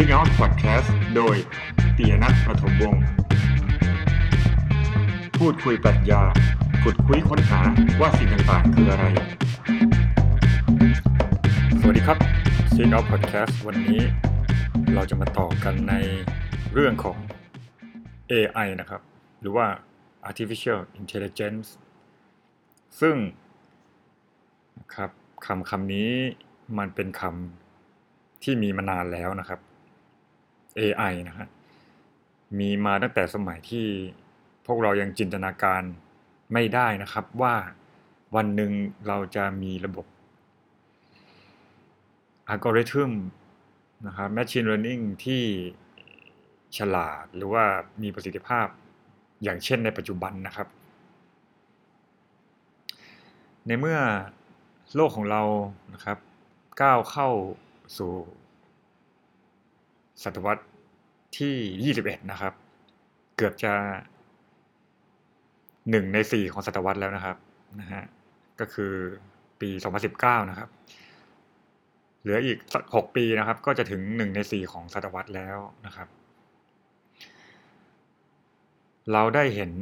ซีเงาพอดแคสต์โดยปียนัทประถมวงศ์พูดคุยปรัชญาขุดคุยค้นหาว่าสิ่งต่างๆ คืออะไร สวัสดีครับซีเงาพอดแคสต์วันนี้เราจะมาต่อกันในเรื่องของ AI นะครับ หรือว่า artificial intelligence ซึ่งนะครับคำคำนี้มันเป็นคำที่มีมานานแล้วนะครับ AI นะฮะมีมาตั้งแต่สมัยที่พวกเรายังจินตนาการไม่ได้นะครับว่าวันหนึ่งเราจะมีระบบอัลกอริทึมนะครับ Machine Learning ที่ฉลาดหรือว่ามีประสิทธิภาพอย่างเช่นในปัจจุบันนะครับ ในเมื่อโลกของเรานะครับ ก้าวเข้าสู่ศตวรรษ ที่ 21 นะครับ เกือบจะหนึ่งในสี่ของศตวรรษแล้วนะครับนะฮะก็คือปี 2019 นะครับ เหลืออีกสักหกปีนะครับ ก็จะถึงหนึ่งในสี่ของศตวรรษแล้วนะครับ เราได้เห็น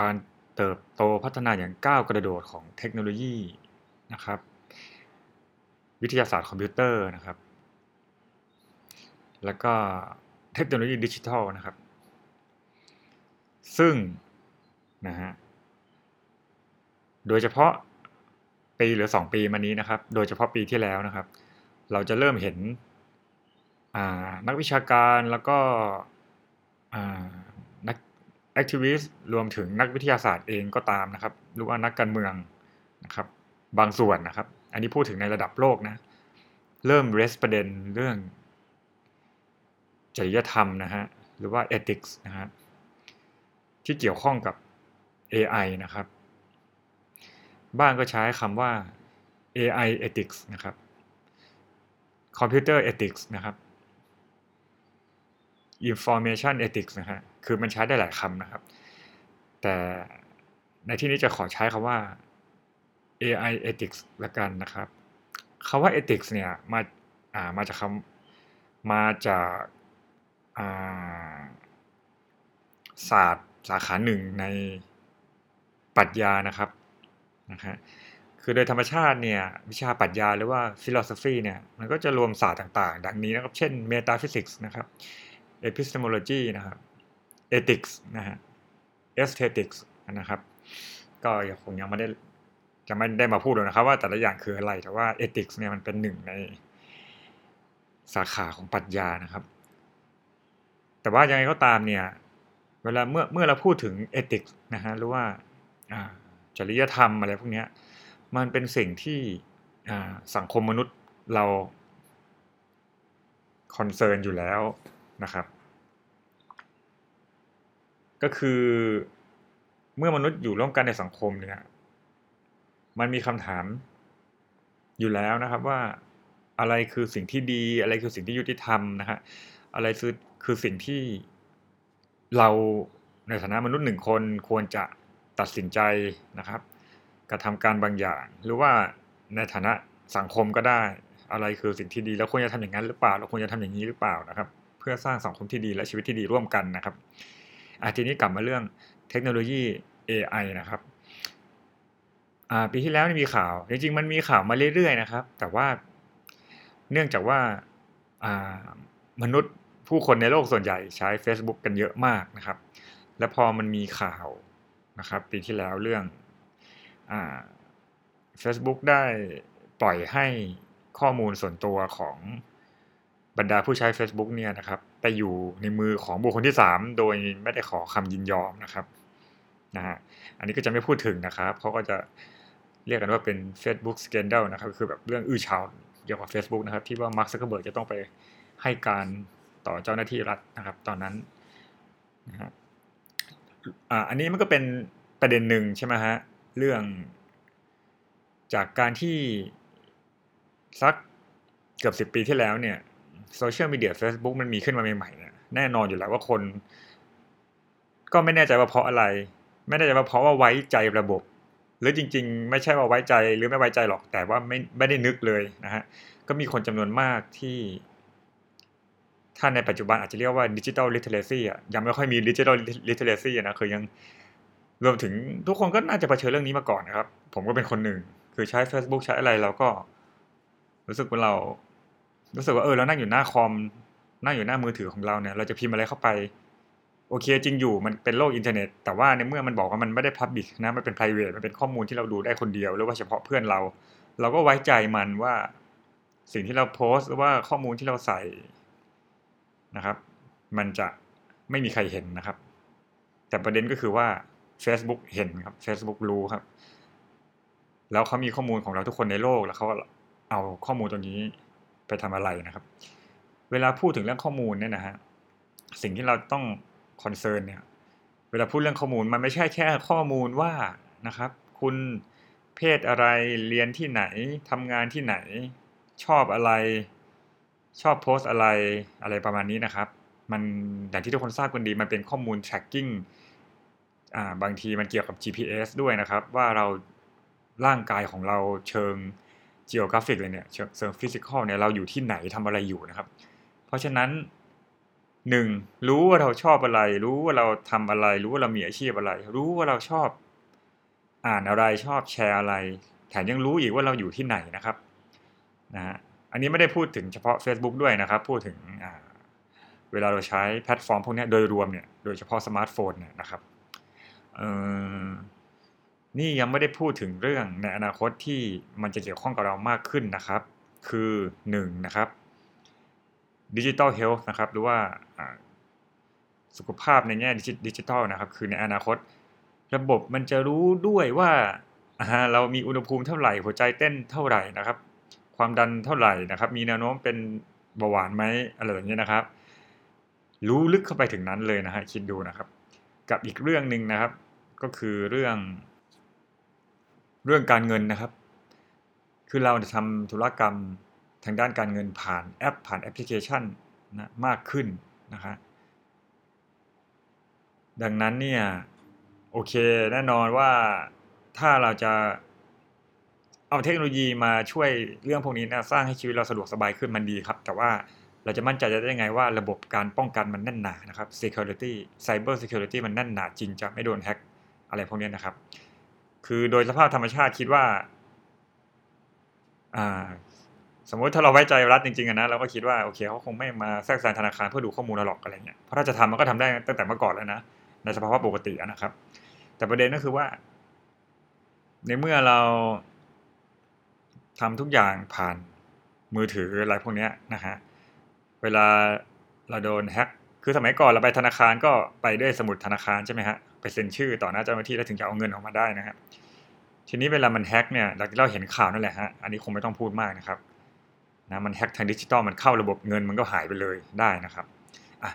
การเติบโตพัฒนาอย่างก้าวกระโดดของเทคโนโลยีนะครับ วิทยาศาสตร์คอมพิวเตอร์นะครับ แล้วก็ เทคโนโลยีดิจิทัลนะครับ ซึ่งนะฮะโดยเฉพาะปีหรือสองปีมานี้นะครับ โดยเฉพาะปีที่แล้วนะครับ เราจะเริ่มเห็นนักวิชาการแล้วก็นัก activist รวมถึงนักวิทยาศาสตร์เองก็ตามนะครับ หรือว่านักการเมืองนะครับ บางส่วนนะครับ อันนี้พูดถึงในระดับโลกนะ เริ่ม raise ประเด็นเรื่อง จริยธรรมนะฮะหรือว่า ethics นะฮะที่เกี่ยวข้องกับ AI นะครับ บ้างก็ใช้คำว่า AI ethics นะครับ computer ethics นะครับ information ethics นะฮะคือมันใช้ได้หลายคำนะครับ แต่ในที่นี้จะขอใช้คำว่า AI ethics ละกันนะครับคำว่า ethics เนี่ยมาอ่ามาจากคำมาจาก ศาสตร์สาขาหนึ่งในปรัชญานะครับนะฮะคือโดยธรรมชาติเนี่ยวิชาปรัชญาหรือว่า philosophy เนี่ยมันก็จะรวมศาสตร์ต่าง ๆ ดังนี้นะครับ เช่น metaphysics นะครับ epistemology นะครับ ethics นะฮะ aesthetics นะครับก็ยังคงยังไม่ได้จะไม่ได้มาพูดหรอกนะครับ ว่าแต่ละอย่างคืออะไรแต่ว่า ethics เนี่ยมันเป็นหนึ่งในสาขาของปรัชญานะครับ แต่ว่ายังไงก็ตามเนี่ย เวลาเมื่อเมื่อเราพูดถึง ethics นะฮะหรือว่าจริยธรรมอะไรพวกนี้มันเป็นสิ่งที่สังคมมนุษย์เราคอนเซิร์นอยู่แล้วนะครับ ก็คือเมื่อมนุษย์อยู่ร่วมกันในสังคมเนี่ย มันมีคำถามอยู่แล้วนะครับว่าอะไรคือสิ่งที่ดีอะไรคือสิ่งที่ยุติธรรมนะฮะ อะไรคือคือสิ่งที่เราในฐานะมนุษย์หนึ่งคนควรจะตัดสินใจนะครับกระทำการบางอย่าง หรือว่าในฐานะสังคมก็ได้ อะไรคือสิ่งที่ดีแล้วควรจะทำอย่างนั้นหรือเปล่าเราควรจะทำอย่างนี้หรือเปล่านะครับ เพื่อสร้างสังคมที่ดีและชีวิตที่ดีร่วมกันนะครับอาทีนี้กลับมาเรื่องเทคโนโลยี AI นะครับปีที่แล้วมีข่าว จริงๆ มันมีข่าวมาเรื่อยๆนะครับ แต่ว่าเนื่องจากว่า มนุษย์ผู้คนในโลกส่วนใหญ่ใช้ Facebook กันเยอะมากนะครับ และพอมันมีข่าวนะครับ ปีที่แล้วเรื่องอ Facebook ได้ปล่อยให้ข้อมูลส่วนตัวของบรรดาผู้ใช้ Facebook เนี่ยนะครับไปอยู่ในมือของบุคคลที่ 3 โดยไม่ได้ขอคำยินยอมนะครับนะฮะอันนี้ก็จะไม่พูดถึงนะครับเขาก็จะเรียกกันว่าเป็น Facebook Scandal นะครับ คือแบบเรื่องอื้อฉาวเกี่ยวกับ Facebook นะครับ ที่ว่ามาร์คซักเคอร์เบิร์กจะต้องไป ให้การต่อเจ้าหน้าที่รัฐนะครับ ตอนนั้นนะฮะอันนี้มันก็เป็นประเด็นหนึ่งใช่ไหมฮะเรื่องจากการที่สักเกือบสิบปีที่แล้วเนี่ยโซเชียลมีเดีย Facebook มันมีขึ้นมาใหม่ๆเนี่ยแน่นอนอยู่แล้วว่าคน ก็ไม่แน่ใจว่าเพราะอะไร ไม่แน่ใจว่าเพราะว่าไว้ใจระบบ หรือจริง ๆ ไม่ใช่ว่าไว้ใจหรือไม่ไว้ใจหรอกแต่ว่าไม่ไม่ได้นึกเลยนะฮะก็มีคนจำนวนมากที่ ถ้าในปัจจุบันอาจจะเรียกว่า digital literacy อะยังไม่ค่อยมี digital literacy นะคือยังรวมถึงทุกคนก็น่าจะเผชิญเรื่องนี้มาก่อนนะครับ ผมก็เป็นคนหนึ่ง คือใช้ Facebook ใช้อะไรเราก็ รู้สึกว่าเรา รู้สึกว่าเออเรานั่งอยู่หน้าคอม นั่งอยู่หน้ามือถือของเราเนี่ย เราจะพิมพ์อะไรเข้าไป โอเคจริงอยู่มันเป็นโลกอินเทอร์เน็ต แต่ว่าในเมื่อมันบอกว่ามันไม่ได้พับบิกนะ มันเป็น p r i v a t มันเป็นข้อมูลที่เราดูได้คนเดียว หรือว่าเฉพาะเพื่อนเรา เราก็ไว้ใจมันว่า สิ่งที่เราโพสต์หรือว่าข้อมูลที่เราใส่ นะครับ มันจะไม่มีใครเห็นนะครับ แต่ประเด็นก็คือว่า Facebook เห็นครับ Facebook รู้ครับ แล้วเขามีข้อมูลของเราทุกคนในโลกแล้วเขาเอาข้อมูลตรงนี้ไปทำอะไรนะครับ เวลาพูดถึงเรื่องข้อมูลเนี่ยนะฮะสิ่งที่เราต้องคอนเซิร์นเนี่ย เวลาพูดเรื่องข้อมูลมันไม่ใช่แค่ข้อมูลว่านะครับ คุณเพศอะไรเรียนที่ไหนทำงานที่ไหน ชอบอะไร ชอบโพสอะไรอะไรประมาณนี้นะครับ มันอย่างที่ทุกคนทราบกันดีมันเป็นข้อมูล tracking อ่าบางทีมันเกี่ยวกับ GPS ด้วยนะครับ ว่าเราร่างกายของเราเชิง geographic เลยเนี่ยเชิง physical เนี่ยเราอยู่ที่ไหนทำอะไรอยู่นะครับ เพราะฉะนั้นหนึ่งรู้ว่าเราชอบอะไร รู้ว่าเราทำอะไร รู้ว่าเรามีอาชีพอะไร รู้ว่าเราชอบอ่านอะไรชอบแชร์อะไร แถมยังรู้อีกว่าเราอยู่ที่ไหนนะครับนะฮะ อันนี้ไม่ได้พูดถึงเฉพาะ Facebook ด้วยนะครับ พูดถึงเวลาเราใช้แพลตฟอร์มพวกนี้โดยรวมเนี่ยโดยเฉพาะสมาร์ทโฟนเนี่ยนะครับนี่ยังไม่ได้พูดถึงเรื่องในอนาคตที่มันจะเกี่ยวข้องกับเรามากขึ้นนะครับ คือ1นะครับดิจิทัลเฮลท์นะครับหรือว่าสุขภาพในแง่ดิจิทัลนะครับ คือในอนาคต ระบบมันจะรู้ด้วยว่าเรามีอุณหภูมิเท่าไหร่ หัวใจเต้นเท่าไหร่นะครับ ความดันเท่าไหร่นะครับ มีแนวโน้มเป็นเบาหวานไหมอะไรอย่างนี้นะครับ รู้ลึกเข้าไปถึงนั้นเลยนะฮะคิดดูนะครับ กับอีกเรื่องหนึ่งนะครับ ก็คือเรื่อง เรื่องการเงินนะครับ คือเราจะทำธุรกรรมทางด้านการเงินผ่านแอป ผ่านแอปพลิเคชันนะมากขึ้นนะครับดังนั้นเนี่ยโอเคแน่นอนว่าถ้าเราจะ เอาเทคโนโลยีมาช่วยเรื่องพวกนี้นะสร้างให้ชีวิตเราสะดวกสบายขึ้นมันดีครับ แต่ว่าเราจะมั่นใจได้ยังไงว่าระบบการป้องกันมันแน่นหนานะครับ security cyber security มันแน่นหนาจริงจะไม่โดนแฮ็กอะไรพวกนี้นะครับ คือโดยสภาพธรรมชาติคิดว่าสมมติถ้าเราไว้ใจรัฐจริงๆนะเราก็คิดว่าโอเคเขาคงไม่มาแทรกแซงธนาคารเพื่อดูข้อมูลเราหรอกอะไรเงี้ยเพราะถ้าจะทำมันก็ทำได้ตั้งแต่เมื่อก่อนแล้วนะในสภาวะปกตินะครับ แต่ประเด็นก็คือว่า ในเมื่อเรา ทำทุกอย่างผ่านมือถืออะไรพวกนี้นะฮะเวลาเราโดนแฮ็กคือสมัยก่อนเราไปธนาคารก็ไปด้วยสมุดธนาคารใช่ไหมฮะไปเซ็นชื่อต่อหน้าเจ้าหน้าที่แล้วถึงจะเอาเงินออกมาได้นะครับทีนี้เวลามันแฮ็กเนี่ยเราเห็นข่าวนั่นแหละฮะอันนี้คงไม่ต้องพูดมากนะครับนะมันแฮ็กทางดิจิตอลมันเข้าระบบเงินมันก็หายไปเลยได้นะครับอะ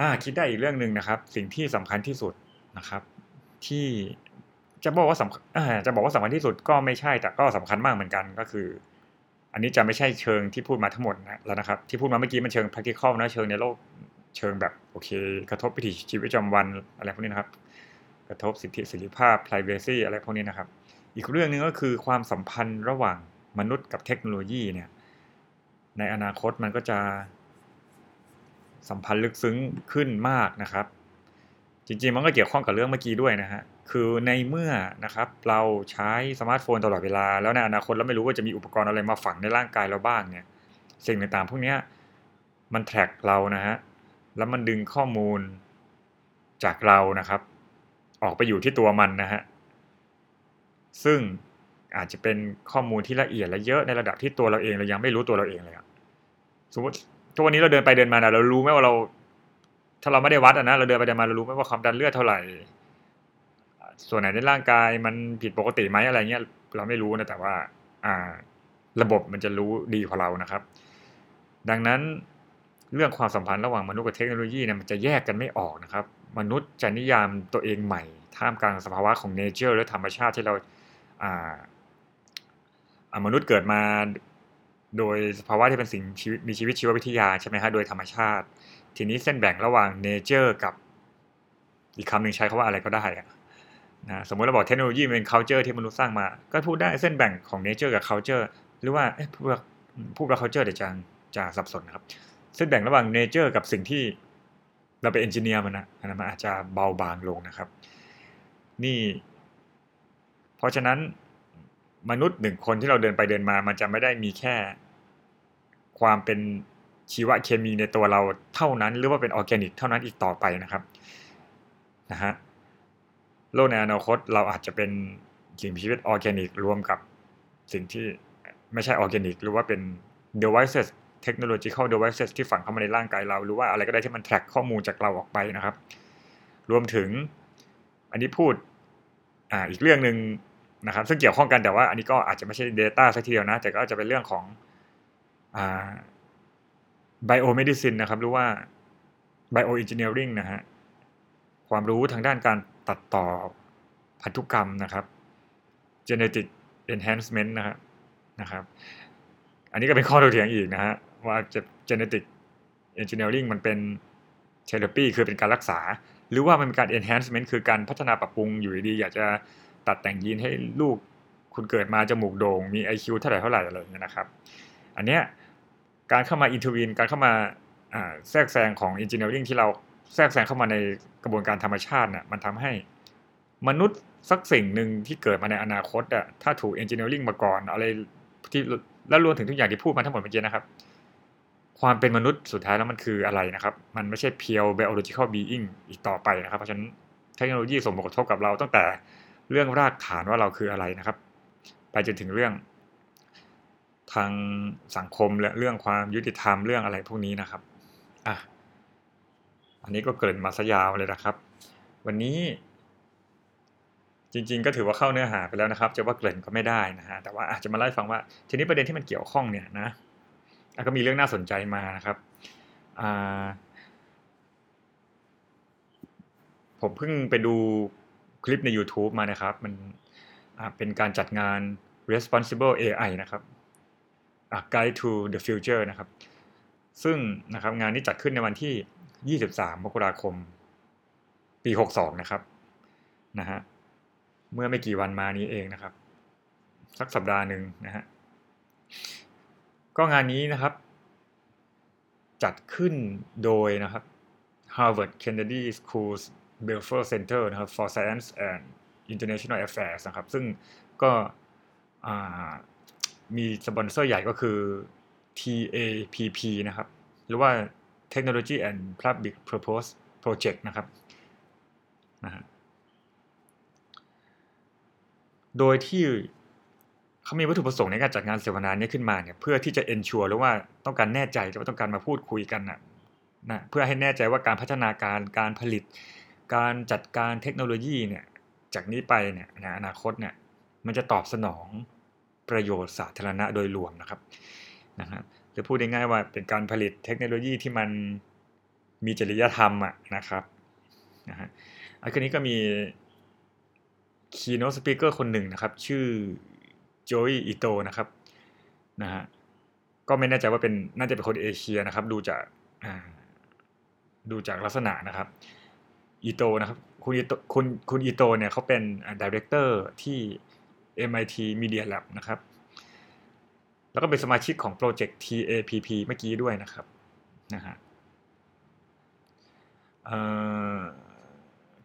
อ่าคิดได้อีกเรื่องหนึ่งนะครับ สิ่งที่สำคัญที่สุดนะครับ ที่ จะบอกว่าสำคัญจะบอกว่าสำคัญที่สุดก็ไม่ใช่แต่ก็สำคัญมากเหมือนกันก็คือ อันนี้จะไม่ใช่เชิงที่พูดมาทั้งหมดนะแล้วนะครับ ที่พูดมาเมื่อกี้มันเชิง practical นะเชิงในโลกเชิงแบบโอเค กระทบวิถีชีวิตประจำวันอะไรพวกนี้นะครับ กระทบสิทธิเสรีภาพ privacy อะไรพวกนี้นะครับ อีกเรื่องหนึ่งก็คือความสัมพันธ์ระหว่างมนุษย์กับเทคโนโลยีเนี่ยในอนาคตมันก็จะสัมพันธ์ลึกซึ้งขึ้นมากนะครับ จริงๆ มันก็เกี่ยวข้องกับเรื่องเมื่อกี้ด้วยนะฮะ คือในเมื่อนะครับเราใช้สมาร์ทโฟนตลอดเวลา แล้วในอนาคตเราไม่รู้ว่าจะมีอุปกรณ์อะไรมาฝังในร่างกายเราบ้างเนี่ย สิ่งต่างๆ พวกนี้มัน track เรานะฮะ แล้วมันดึงข้อมูลจากเรานะครับ ออกไปอยู่ที่ตัวมันนะฮะ ซึ่งอาจจะเป็นข้อมูลที่ละเอียดและเยอะในระดับที่ตัวเราเองเรายังไม่รู้ตัวเราเองเลยสมมติทุกวันนี้เราเดินไปเดินมาเรารู้ไหมว่าเรา ถ้าเราไม่ได้วัดนะเราเดินไปเดินมาเรารู้ไหมว่าความดันเลือดเท่าไหร่ ส่วนไหนในร่างกายมันผิดปกติไหมอะไรเงี้ย เราไม่รู้นะแต่ว่า อ่า ระบบมันจะรู้ดีกว่าเรานะครับ ดังนั้นเรื่องความสัมพันธ์ระหว่างมนุษย์กับเทคโนโลยีเนี่ยมันจะแยกกันไม่ออกนะครับ มนุษย์จะนิยามตัวเองใหม่ ท่ามกลางสภาวะของเนเจอร์หรือธรรมชาติที่เราอ่ามนุษย์เกิดมาโดยสภาวะที่เป็นสิ่งมีชีวิตชีววิทยาใช่ไหมฮะโดยธรรมชาติ ทีนี้เส้นแบ่งระหว่าง nature กับ อีกคำหนึ่งใช้คำว่าอะไรก็ได้อะนะสมมติเราบอกเทคโนโลยีเป็น culture ที่มนุษย์สร้างมา ก็พูดได้เส้นแบ่งของ nature กับ culture หรือว่าพูดพูดว่า culture เดี๋ยวอาจจะสับสนนะครับ เส้นแบ่งระหว่าง nature กับสิ่งที่เราเป็น engineer มันนะอันนั้นมันอาจจะเบาบางลงนะครับ นี่ เพราะฉะนั้นมนุษย์หนึ่งคนที่เราเดินไปเดินมา มันจะไม่ได้มีแค่ความเป็น ชีวเคมีในตัวเราเท่านั้น หรือว่าเป็นออร์แกนิกเท่านั้นอีกต่อไปนะครับนะฮะโลกในอนาคตเราอาจจะเป็นสิ่งมีชีวิตออร์แกนิกรวมกับสิ่งที่ไม่ใช่ออร์แกนิกหรือว่าเป็น devices technological devices ที่ฝังเข้ามาในร่างกายเรา หรือว่าอะไรก็ได้ที่มัน track ข้อมูลจากเราออกไปนะครับ รวมถึงอันนี้พูดอ่าอีกเรื่องหนึ่งนะครับ ซึ่งเกี่ยวข้องกันแต่ว่าอันนี้ก็อาจจะไม่ใช่ Data สักทีเดียวนะ แต่ก็จะเป็นเรื่องของอ่า biomedicine นะครับหรือว่า bioengineering นะฮะความรู้ทางด้านการตัดต่อพันธุกรรมนะครับ genetic enhancement นะครับนะครับ อันนี้ก็เป็นข้อถกเถียงอีกนะฮะว่าจะ genetic engineering มันเป็น therapy คือเป็นการรักษา หรือว่ามันเป็นการ enhancement คือการพัฒนาปรับปรุงอยู่ดี อยากจะตัดแต่งยีนให้ลูกคุณเกิดมาจมูกโด่งมี IQ เท่าไหร่เท่าไหร่อะไรอย่างเงี้ยนะครับ อันเนี้ย การเข้ามา intervene การเข้ามาแทรกแซงของ engineering ที่เราแทรกแซงเข้ามาในกระบวนการธรรมชาติน่ะมันทำให้มนุษย์สักสิ่งหนึ่งที่เกิดมาในอนาคตอะถ้าถูก engineering มาก่อนอะไรที่แล้วรวมถึงทุกอย่างที่พูดมาทั้งหมดเมื่อกี้นะครับ ความเป็นมนุษย์สุดท้ายแล้วมันคืออะไรนะครับ มันไม่ใช่ pure biological being อีกต่อไปนะครับ เพราะฉะนั้นเทคโนโลยีส่งผลกระทบกับเราตั้งแต่เรื่องรากฐานว่าเราคืออะไรนะครับ ไปจนถึงเรื่อง ทางสังคมและเรื่องความยุติธรรมเรื่องอะไรพวกนี้นะครับอะอันนี้ก็เกิดมาซะยาวเลยนะครับ วันนี้จริงๆ ก็ถือว่าเข้าเนื้อหาไปแล้วนะครับ จะว่าเกริ่นก็ไม่ได้นะฮะแต่ว่าอาจจะมาไล่ฟังว่า ทีนี้ประเด็นที่มันเกี่ยวข้องเนี่ยนะก็มีเรื่องน่าสนใจมานะครับผมเพิ่งไปดูคลิปใน YouTube มานะครับ มันเป็นการจัดงาน responsible AI นะครับ Guide to the Future นะครับ ซึ่งนะครับงานนี้จัดขึ้นในวันที่ 23 มกราคม ปี 62 นะครับนะฮะเมื่อไม่กี่วันมานี้เองนะครับ สักสัปดาห์หนึ่งนะฮะก็งานนี้นะครับ จัดขึ้นโดยนะครับ Harvard Kennedy School's Belfer Center นะครับ for Science and International Affairs นะครับ ซึ่งก็ มีสปอนเซอร์ใหญ่ก็คือ TAPP นะครับ หรือว่า Technology and Public Purpose Project นะครับนะฮะโดยที่เขามีวัตถุประสงค์ในการจัดงานเสวนานี้ขึ้นมาเนี่ยเพื่อที่จะ ensure หรือว่าต้องการแน่ใจว่าต้องการมาพูดคุยกันนะนะเพื่อให้แน่ใจว่าการพัฒนาการการผลิต การจัดการเทคโนโลยีเนี่ยจากนี้ไปเนี่ยในอนาคตเนี่ยมันจะตอบสนอง ประโยชน์สาธารณะโดยรวมนะครับนะฮะจะพูดง่ายๆว่าเป็นการผลิตเทคโนโลยีที่มันมีจริยธรรมอะนะครับนะฮะอันนี้ก็มี keynote speaker คนหนึ่งนะครับ ชื่อโจอิ อิโตนะครับนะฮะก็ไม่แน่ใจว่าเป็นน่าจะเป็นคนเอเชียนะครับ ดูจากดูจากลักษณะนะครับอิโตนะครับ คุณอิโตคุณคุณอิโตเนี่ยเขาเป็น director ที่ MIT Media Lab นะครับ แล้วก็เป็นสมาชิกของโปรเจกต์ TAPP เมื่อกี้ด้วยนะครับนะฮะ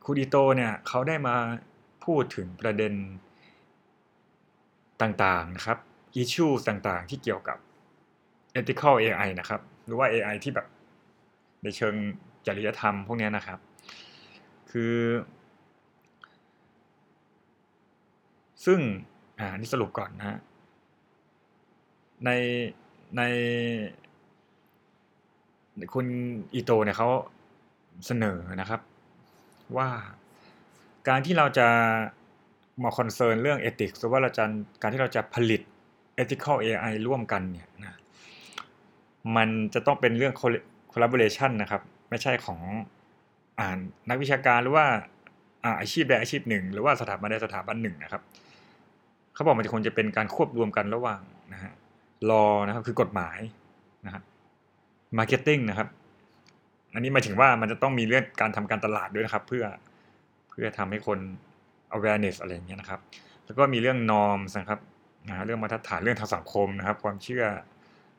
คุณอิโตเนี่ยเขาได้มาพูดถึงประเด็นต่างๆนะครับ issue ต่างๆ ที่เกี่ยวกับ ethical AI นะครับ หรือว่า AI ที่แบบในเชิงจริยธรรมพวกนี้นะครับ คือ ซึ่งอ่านี่สรุปก่อนนะในในคุณอิโตเนี่ยเขาเสนอนะครับ ว่าการที่เราจะมาคอนเซิร์นเรื่องเอติกหรือว่าเราจะการที่เราจะผลิต ethical AI ร่วมกันเนี่ยนะมันจะต้องเป็นเรื่อง collaboration นะครับ ไม่ใช่ของอ่านนักวิชาการหรือว่าอาชีพใดอาชีพหนึ่ง หรือว่าสถาบันใดสถาบันหนึ่งนะครับ เขาบอกมันจะควรจะเป็นการควบรวมกันระหว่างนะฮะรอนะครับคือกฎหมายนะครับ marketing นะครับ อันนี้หมายถึงว่ามันจะต้องมีเรื่องการทำการตลาดด้วยนะครับ เพื่อเพื่อทำให้คน awareness อะไรอย่างเงี้ยนะครับ แล้วก็มีเรื่อง norms นะครับนะเรื่องมาตรฐานเรื่องทางสังคมนะครับ ความเชื่อ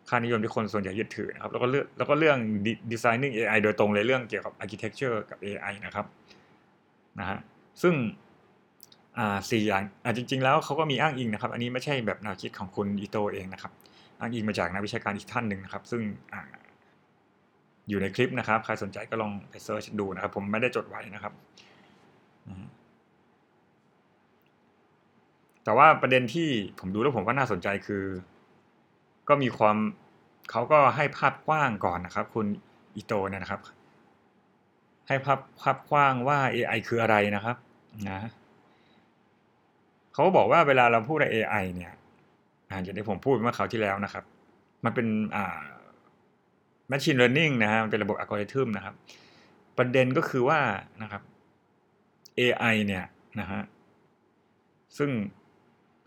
ค่านิยมที่คนส่วนใหญ่ยึดถือนะครับ แล้วก็เรื่องแล้วก็เรื่อง designing AI โดยตรงเลยเรื่องเกี่ยวกับ architecture กับ AI นะครับนะฮะซึ่ง สี่อย่างอ่าจริง ๆ แล้วเขาก็มีอ้างอิงนะครับ อันนี้ไม่ใช่แบบแนวคิดของคุณอิโตเองนะครับ อ้างอิงมาจากนักวิชาการอีกท่านหนึ่งนะครับ ซึ่งออยู่ในคลิปนะครับ ใครสนใจก็ลองไปเซิร์ชดูนะครับ ผมไม่ได้จดไว้นะครับ แต่ว่าประเด็นที่ผมดูแล้วผมว่าน่าสนใจคือ ก็มีความเขาก็ให้ภาพกว้างก่อนนะครับ คุณอิโตเนี่ยนะครับ ให้ภาพภาพกว้างว่า AI คืออะไรนะครับ นะ เขาบอกว่าเวลาเราพูด AI เนี่ยอ่าอย่างที่ผมพูดเมื่อคราวที่แล้วนะครับ มันเป็นอ่า machine learning นะฮะมันเป็นระบบอัลกอริทึมนะครับ ประเด็นก็คือว่านะครับ AI เนี่ยนะฮะซึ่ง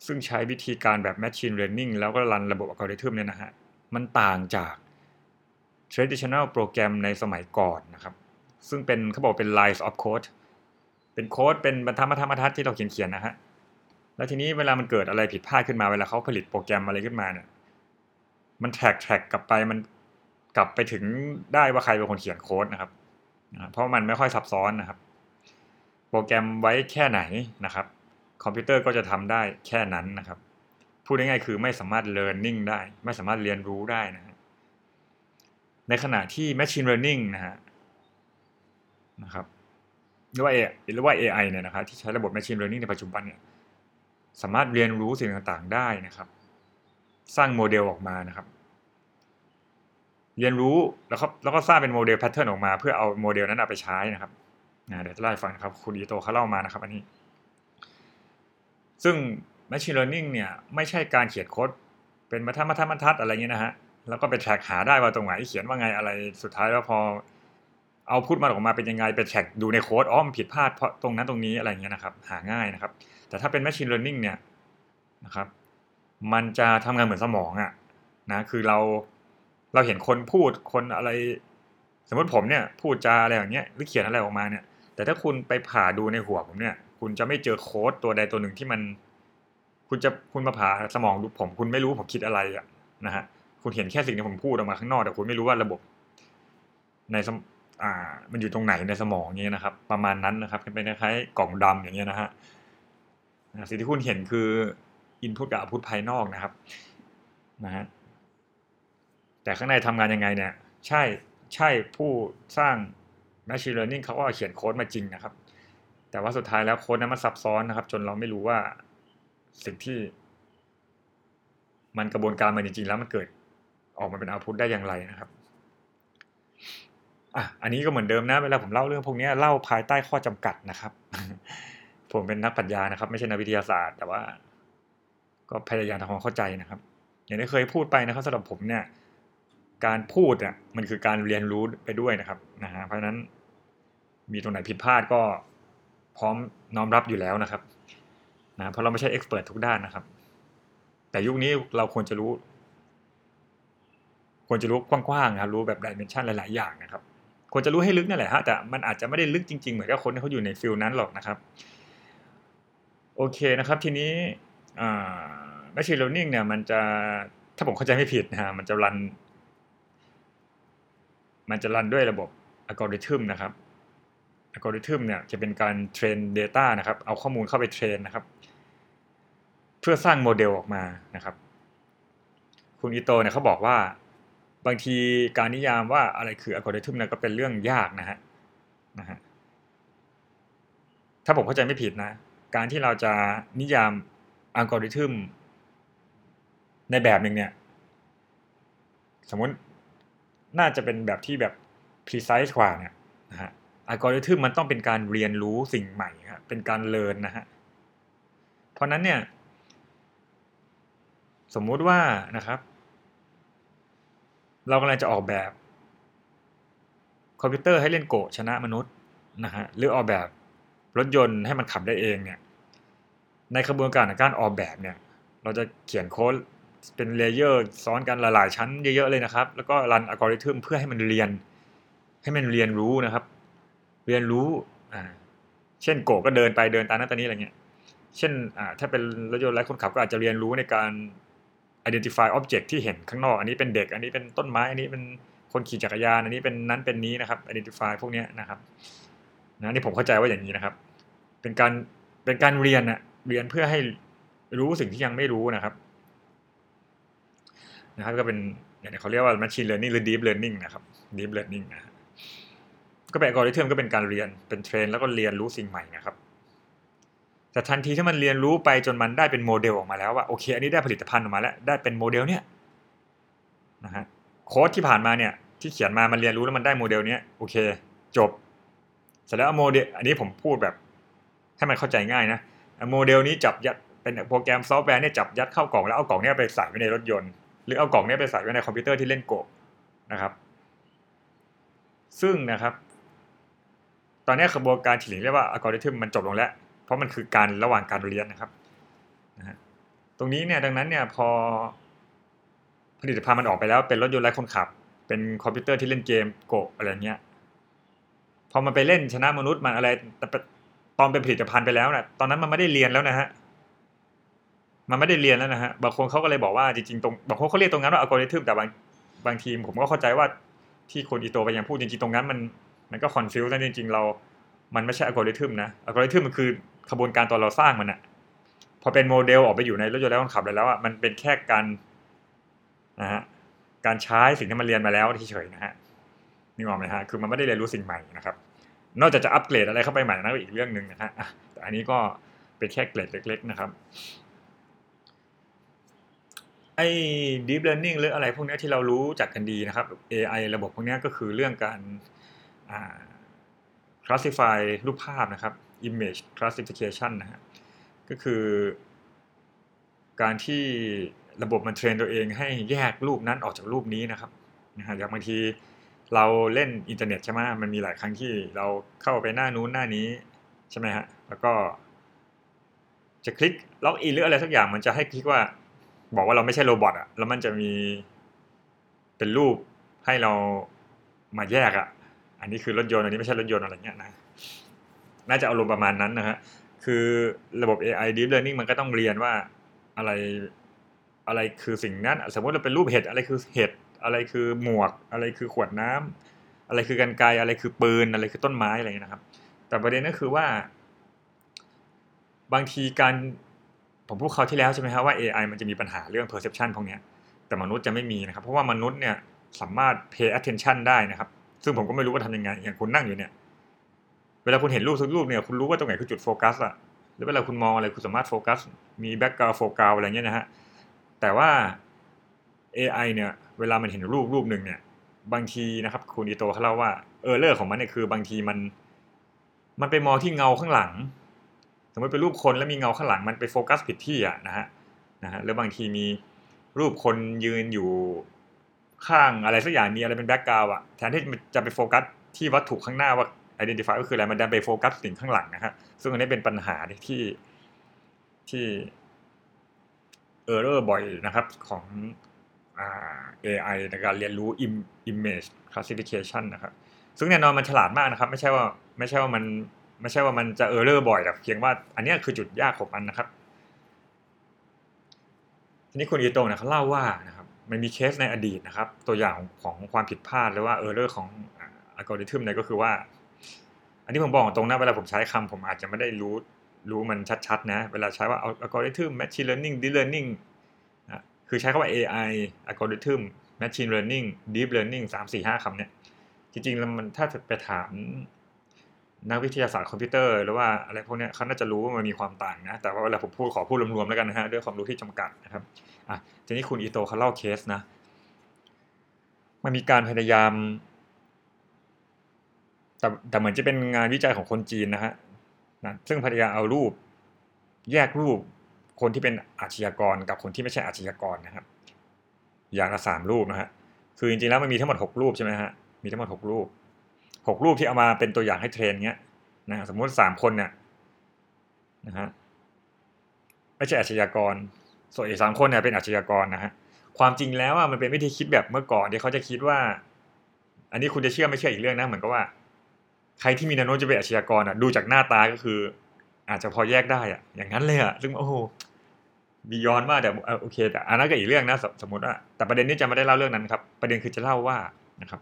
ซึ่งใช้วิธีการแบบ machine learning แล้วก็รันระบบอัลกอริทึมเนี่ยนะฮะมันต่างจาก traditional program ในสมัยก่อนนะครับ ซึ่งเป็นเขาบอกเป็น lines of code เป็นโค้ดเป็นบรรทัดบรรทัดบรรทัดที่เราเขียนเขียนนะฮะ แล้วทีนี้เวลามันเกิดอะไรผิดพลาดขึ้นมาเวลาเขาผลิตโปรแกรมอะไรขึ้นมาเนี่ย มัน track track กลับไปมันกลับไปถึงได้ว่าใครเป็นคนเขียนโค้ดนะครับ เพราะมันไม่ค่อยซับซ้อนนะครับ โปรแกรมไว้แค่ไหนนะครับ คอมพิวเตอร์ก็จะทำได้แค่นั้นนะครับ พูดง่ายๆคือไม่สามารถ learning ได้ ไม่สามารถเรียนรู้ได้นะฮะในขณะที่ machine learning นะฮะนะครับหรือว่า AI หรือว่า AI เนี่ยนะครับที่ใช้ระบบ machine learning ในปัจจุบันเนี่ย สามารถเรียนรู้สิ่งต่างๆได้นะครับ สร้างโมเดลออกมานะครับ เรียนรู้แล้วก็แล้วก็สร้างเป็นโมเดล pattern ออกมา เพื่อเอาโมเดลนั้นเอาไปใช้นะครับนะเดี๋ยวจะเล่าให้ฟังนะครับคุณอิโตเขาเล่ามานะครับ อันนี้ ซึ่ง Machine Learning เนี่ยไม่ใช่การเขียนโค้ดเป็นบรรทัดบรรทัดบรรทัดอะไรเงี้ยนะฮะแล้วก็ไป track หาได้ว่าตรงไหนเขียนว่าไงอะไรสุดท้ายแล้วพอ output มันออกมาเป็นยังไงไป track ดูในโค้ดอ๋อมันผิดพลาดเพราะตรงนั้นตรงนี้อะไรเงี้ยนะครับ หาง่ายนะครับ แต่ถ้าเป็น Machine Learning เนี่ยนะครับมันจะทำงานเหมือนสมองอะนะคือเราเราเห็นคนพูดคนอะไร สมมติผมเนี่ยพูดจาอะไรอย่างเงี้ยหรือเขียนอะไรออกมาเนี่ย แต่ถ้าคุณไปผ่าดูในหัวผมเนี่ย คุณจะไม่เจอโค้ดตัวใดตัวหนึ่งที่มัน คุณจะคุณมาผ่าสมองดูผม คุณไม่รู้ผมคิดอะไรอะนะฮะคุณเห็นแค่สิ่งที่ผมพูดออกมาข้างนอกแต่คุณไม่รู้ว่าระบบ ในสมอ่ามันอยู่ตรงไหนในสมองเงี้ยนะครับ ประมาณนั้นนะครับเป็นคล้ายๆกล่องดำอย่างเงี้ยนะฮะ สิ่งที่คุณเห็นคืออินพุตกับเอาพุตภายนอกนะครับนะฮะแต่ข้างในทำงานยังไงเนี่ย ใช่ใช่ผู้สร้าง Machine Learning เขาก็เขียนโค้ดมาจริงนะครับ แต่ว่าสุดท้ายแล้วโค้ดนั้นมันซับซ้อนนะครับ จนเราไม่รู้ว่าสิ่งที่ มันกระบวนการมันจริงๆ แล้วมันเกิดออกมาเป็นเอาพุตได้อย่างไรนะครับอะอันนี้ก็เหมือนเดิมนะเวลาผมเล่าเรื่องพวกนี้เล่าภายใต้ข้อจำกัดนะครับ ผมเป็นนักปรัชญานะครับ ไม่ใช่นักวิทยาศาสตร์ แต่ว่า ก็พยายามทำความเข้าใจนะครับ อย่างที่เคยพูดไปนะครับสำหรับผมเนี่ย การพูดอะมันคือการเรียนรู้ไปด้วยนะครับนะฮะเพราะนั้นมีตรงไหนผิดพลาดก็พร้อมน้อมรับอยู่แล้วนะครับนะเพราะเราไม่ใช่เอ็กซ์เพรสทุกด้านนะครับ แต่ยุคนี้เราควรจะรู้ ควรจะรู้กว้างๆนะครับรู้แบบ dimension หลาย ๆ อย่างนะครับควรจะรู้ให้ลึกนั่นแหละฮะแต่มันอาจจะไม่ได้ลึกจริง ๆ เหมือนกับคนที่เขาอยู่ใน field นั้นหรอกนะครับ โอเคนะครับ ทีนี้อ่า machine learning เนี่ยมันจะถ้าผมเข้าใจไม่ผิดนะฮะมันจะ run มันจะ run ด้วยระบบอัลกอริทึมนะครับอัลกอริทึมเนี่ยจะเป็นการเทรน Data นะครับ เอาข้อมูลเข้าไป train นะครับ เพื่อสร้างโมเดลออกมานะครับ คุณอิโตเนี่ยเขาบอกว่าบางทีการนิยามว่าอะไรคืออัลกอริทึมเนี่ยก็เป็นเรื่องยากนะฮะนะฮะถ้าผมเข้าใจไม่ผิดนะ การที่เราจะนิยามอัลกอริทึมในแบบหนึ่งเนี่ย สมมติน่าจะเป็นแบบที่แบบ precise กว่าเนี่ยนะฮะอัลกอริทึมมันต้องเป็นการเรียนรู้สิ่งใหม่ครับเป็นการเรียนนะฮะ เพราะนั้นเนี่ย สมมุติว่านะครับ เรากำลังจะออกแบบ คอมพิวเตอร์ให้เล่นโกะชนะมนุษย์นะฮะหรือออกแบบ รถยนต์ให้มันขับได้เองเนี่ยในกระบวนการการออกแบบเนี่ย เราจะเขียนโค้ดเป็น layer ซ้อนกันหลายๆ ชั้นเยอะๆเลยนะครับ แล้วก็ run อัลกอริทึมเพื่อให้มันเรียน ให้มันเรียนรู้นะครับ เรียนรู้อ่าเช่นโกก็เดินไปเดินตามนั้นตอนนี้อะไรเงี้ย เช่นอ่าถ้าเป็นรถยนต์ไร้คนขับก็อาจจะเรียนรู้ในการ identify object ที่เห็นข้างนอก อันนี้เป็นเด็ก อันนี้เป็นต้นไม้ อันนี้เป็นคนขี่จักรยาน อันนี้เป็นนั้นเป็นนี้นะครับ identify พวกนี้นะครับนะนี่ผมเข้าใจว่าอย่างนี้นะครับ เป็นการเป็นการเรียนอะเรียนเพื่อให้รู้สิ่งที่ยังไม่รู้นะครับ นะครับก็เป็นอย่างเขาเรียกว่า machine learning หรือ deep learning นะครับ deep learning นะก็เป็นอัลกอริทึมก็เป็นการเรียนเป็น train แล้วก็เรียนรู้สิ่งใหม่นะครับแต่ทันทีที่มันเรียนรู้ไปจนมันได้เป็นโมเดลออกมาแล้วว่าโอเค อันนี้ได้ผลิตภัณฑ์ออกมาแล้ว ได้เป็นโมเดลเนี้ยนะฮะโค้ดที่ผ่านมาเนี่ย ที่เขียนมามันเรียนรู้แล้วมันได้โมเดลเนี้ยโอเค จบเสร็จแล้วโมเดลอันนี้ผมพูดแบบ ให้มันเข้าใจง่ายนะโมเดลนี้จับยัดเป็นโปรแกรมซอฟต์แวร์เนี่ยจับยัดเข้ากล่องแล้วเอากล่องเนี้ยไปใส่ไว้ในรถยนต์ หรือเอากล่องเนี้ยไปใส่ไว้ในคอมพิวเตอร์ที่เล่นโกะนะครับ ซึ่งนะครับ ตอนนี้กระบวนการที่เรียกว่าอัลกอริทึมมันจบลงแล้ว เพราะมันคือการระหว่างการเรียนนะครับนะฮะตรงนี้เนี่ยดังนั้นเนี่ยพอผลิตภัณฑ์มันออกไปแล้วเป็นรถยนต์ไร้คนขับ เป็นคอมพิวเตอร์ที่เล่นเกมโกะอะไรเงี้ยพอมันไปเล่นชนะมนุษย์มันอะไร ตอนเป็นผลิตภัณฑ์ไปแล้วนะตอนนั้นมันไม่ได้เรียนแล้วนะฮะมันไม่ได้เรียนแล้วนะฮะบางคนเขาก็เลยบอกว่าจริงๆตรงบางคนเขาเรียกตรงนั้นว่าอัลกอริทึมแต่บางบางทีผมก็เข้าใจว่าที่คุณอิโตแกพยายามพูดจริงๆตรงนั้นมันมันก็ confuse นะจริงๆเรา มันไม่ใช่อัลกอริทึมนะอัลกอริทึมมันคือขบวนการตอนเราสร้างมันอะพอเป็นโมเดลออกไปอยู่ในรถยนต์ไร้คนขับแล้วอะมันเป็นแค่การนะฮะการใช้สิ่งที่มันเรียนมาแล้วเฉยๆนะฮะนึกออกไหมฮะคือมันไม่ได้เรียนรู้สิ่งใหม่นะครับ นอกจากจะอัปเกรดอะไรเข้าไปใหม่นั่นก็อีกเรื่องหนึ่งนะฮะแต่อันนี้ก็เป็นแค่เกรดเล็ก ๆ นะครับไอ้ deep learning หรืออะไรพวกนี้ที่เรารู้จักกันดีนะครับ AI ระบบพวกนี้ก็คือเรื่องการ classify รูปภาพนะครับ image classification นะฮะก็คือ การที่ระบบมันเทรนตัวเองให้แยกรูปนั้นออกจากรูปนี้นะครับนะฮะอย่างบางที เราเล่นอินเทอร์เน็ตใช่ไหมมันมีหลายครั้งที่เราเข้าไปหน้านู้นหน้านี้ใช่ไหมฮะ แล้วก็ จะคลิก login หรืออะไรสักอย่างมันจะให้คลิกว่า บอกว่าเราไม่ใช่ robot อะแล้วมันจะมีเป็นรูปให้เรามาแยกอะอันนี้คือรถยนต์อันนี้ไม่ใช่รถยนต์อะไรเงี้ยนะน่าจะอารมณ์ประมาณนั้นนะฮะคือระบบ AI Deep Learning มันก็ต้องเรียนว่าอะไรอะไรคือสิ่งนั้น สมมติเราเป็นรูปเห็ดอะไรคือเห็ด อะไรคือหมวก อะไรคือขวดน้ำอะไรคือกันไกอะไรคือปืนอะไรคือต้นไม้อะไรนะครับ แต่ประเด็นก็คือว่า บางทีการผมพูดคราวที่แล้วใช่ไหมครับว่า AI มันจะมีปัญหาเรื่อง perception พวกนี้แต่มนุษย์จะไม่มีนะครับ เพราะว่ามนุษย์เนี่ยสามารถ pay attention ได้นะครับ ซึ่งผมก็ไม่รู้ว่าทำยังไง อย่างคุณนั่งอยู่เนี่ย เวลาคุณเห็นรูปสักรูปเนี่ย คุณรู้ว่าตรงไหนคือจุดโฟกัสอะหรือเวลาคุณมองอะไรคุณสามารถโฟกัส มีแบ็กกราวโฟกัสอะไรเงี้ยนะฮะ แต่ว่า AI เนี่ยเวลามันเห็นรูปรูปหนึ่งเนี่ย บางทีนะครับ คุณอิโตเขาเล่าว่า error ของมันเนี่ยคือบางทีมัน มันไปมองที่เงาข้างหลัง สมมติเป็นรูปคนแล้วมีเงาข้างหลัง มันไปโฟกัสผิดที่อะนะฮะนะฮะแล้วบางทีมีรูปคนยืนอยู่ข้างอะไรสักอย่างมีอะไรเป็น background อะแทนที่จะไปโฟกัสที่วัตถุข้างหน้าว่า identify ก็คืออะไรมันดันไปโฟกัสสิ่งข้างหลังนะฮะซึ่งอันนี้เป็นปัญหาที่ที่ error บ่อยนะครับของ AI ในการเรียนรู้ image classification นะครับ ซึ่งแน่นอนมันฉลาดมากนะครับ ไม่ใช่ว่าไม่ใช่ว่ามันไม่ใช่ว่ามันจะ error บ่อยแต่เพียงว่าอันนี้คือจุดยากของมันนะครับ ทีนี้คุณอิโตเนี่ยเขาเล่าว่านะครับมันมีเคสในอดีตนะครับ ตัวอย่างของความผิดพลาดหรือว่า error ของอัลกอริทึมเนี่ยก็คือว่า อันนี้ผมบอกตรงนะเวลาผมใช้คำผมอาจจะไม่ได้รู้รู้มันชัดๆนะ เวลาใช้ว่าอัลกอริทึม machine learning deep learning คือใช้คำว่า AI อัลกอริทึม machine learning deep learning สามสี่ห้าคำเนี่ย จริงๆ แล้วมันถ้าไปถามนักวิทยาศาสตร์คอมพิวเตอร์ หรือว่าอะไรพวกนี้เขาน่าจะรู้ว่ามันมีความต่างนะ แต่ว่าเวลาผมพูดขอพูดรวมๆแล้วกันนะฮะ ด้วยความรู้ที่จำกัดนะครับ อะ ทีนี้คุณอีโตเขาเล่าเคสนะ มันมีการพยายาม แต่แต่เหมือนจะเป็นงานวิจัยของคนจีนนะฮะนะซึ่งพยายามเอารูป แยกรูป คนที่เป็นอาชญากรกับคนที่ไม่ใช่อาชญากรนะครับ อย่างละสามรูปนะฮะคือจริงๆแล้วมันมีทั้งหมดหกรูปใช่ไหมฮะมีทั้งหมดหกรูปหกรูปที่เอามาเป็นตัวอย่างให้เทรนเงี้ยนะสมมติสามคนเนี่ยนะฮะไม่ใช่อาชญากร ส่วนอีกสามคนเนี่ยเป็นอาชญากรนะฮะความจริงแล้วอะมันเป็นวิธีคิดแบบเมื่อก่อนที่เขาจะคิดว่า อันนี้คุณจะเชื่อไม่เชื่ออีกเรื่องนะเหมือนกับว่า ใครที่มีแนวโน้มจะเป็นอาชญากรอะดูจากหน้าตาก็คือ อาจจะพอแยกได้อะอย่างนั้นเลยอะซึ่งโอ้โห บียอนมาแต่โอเค แต่อันนั้นก็อีกเรื่องนะสมมติว่าแต่ประเด็นนี้จะไม่ได้เล่าเรื่องนั้นครับ ประเด็นคือจะเล่าว่านะครับ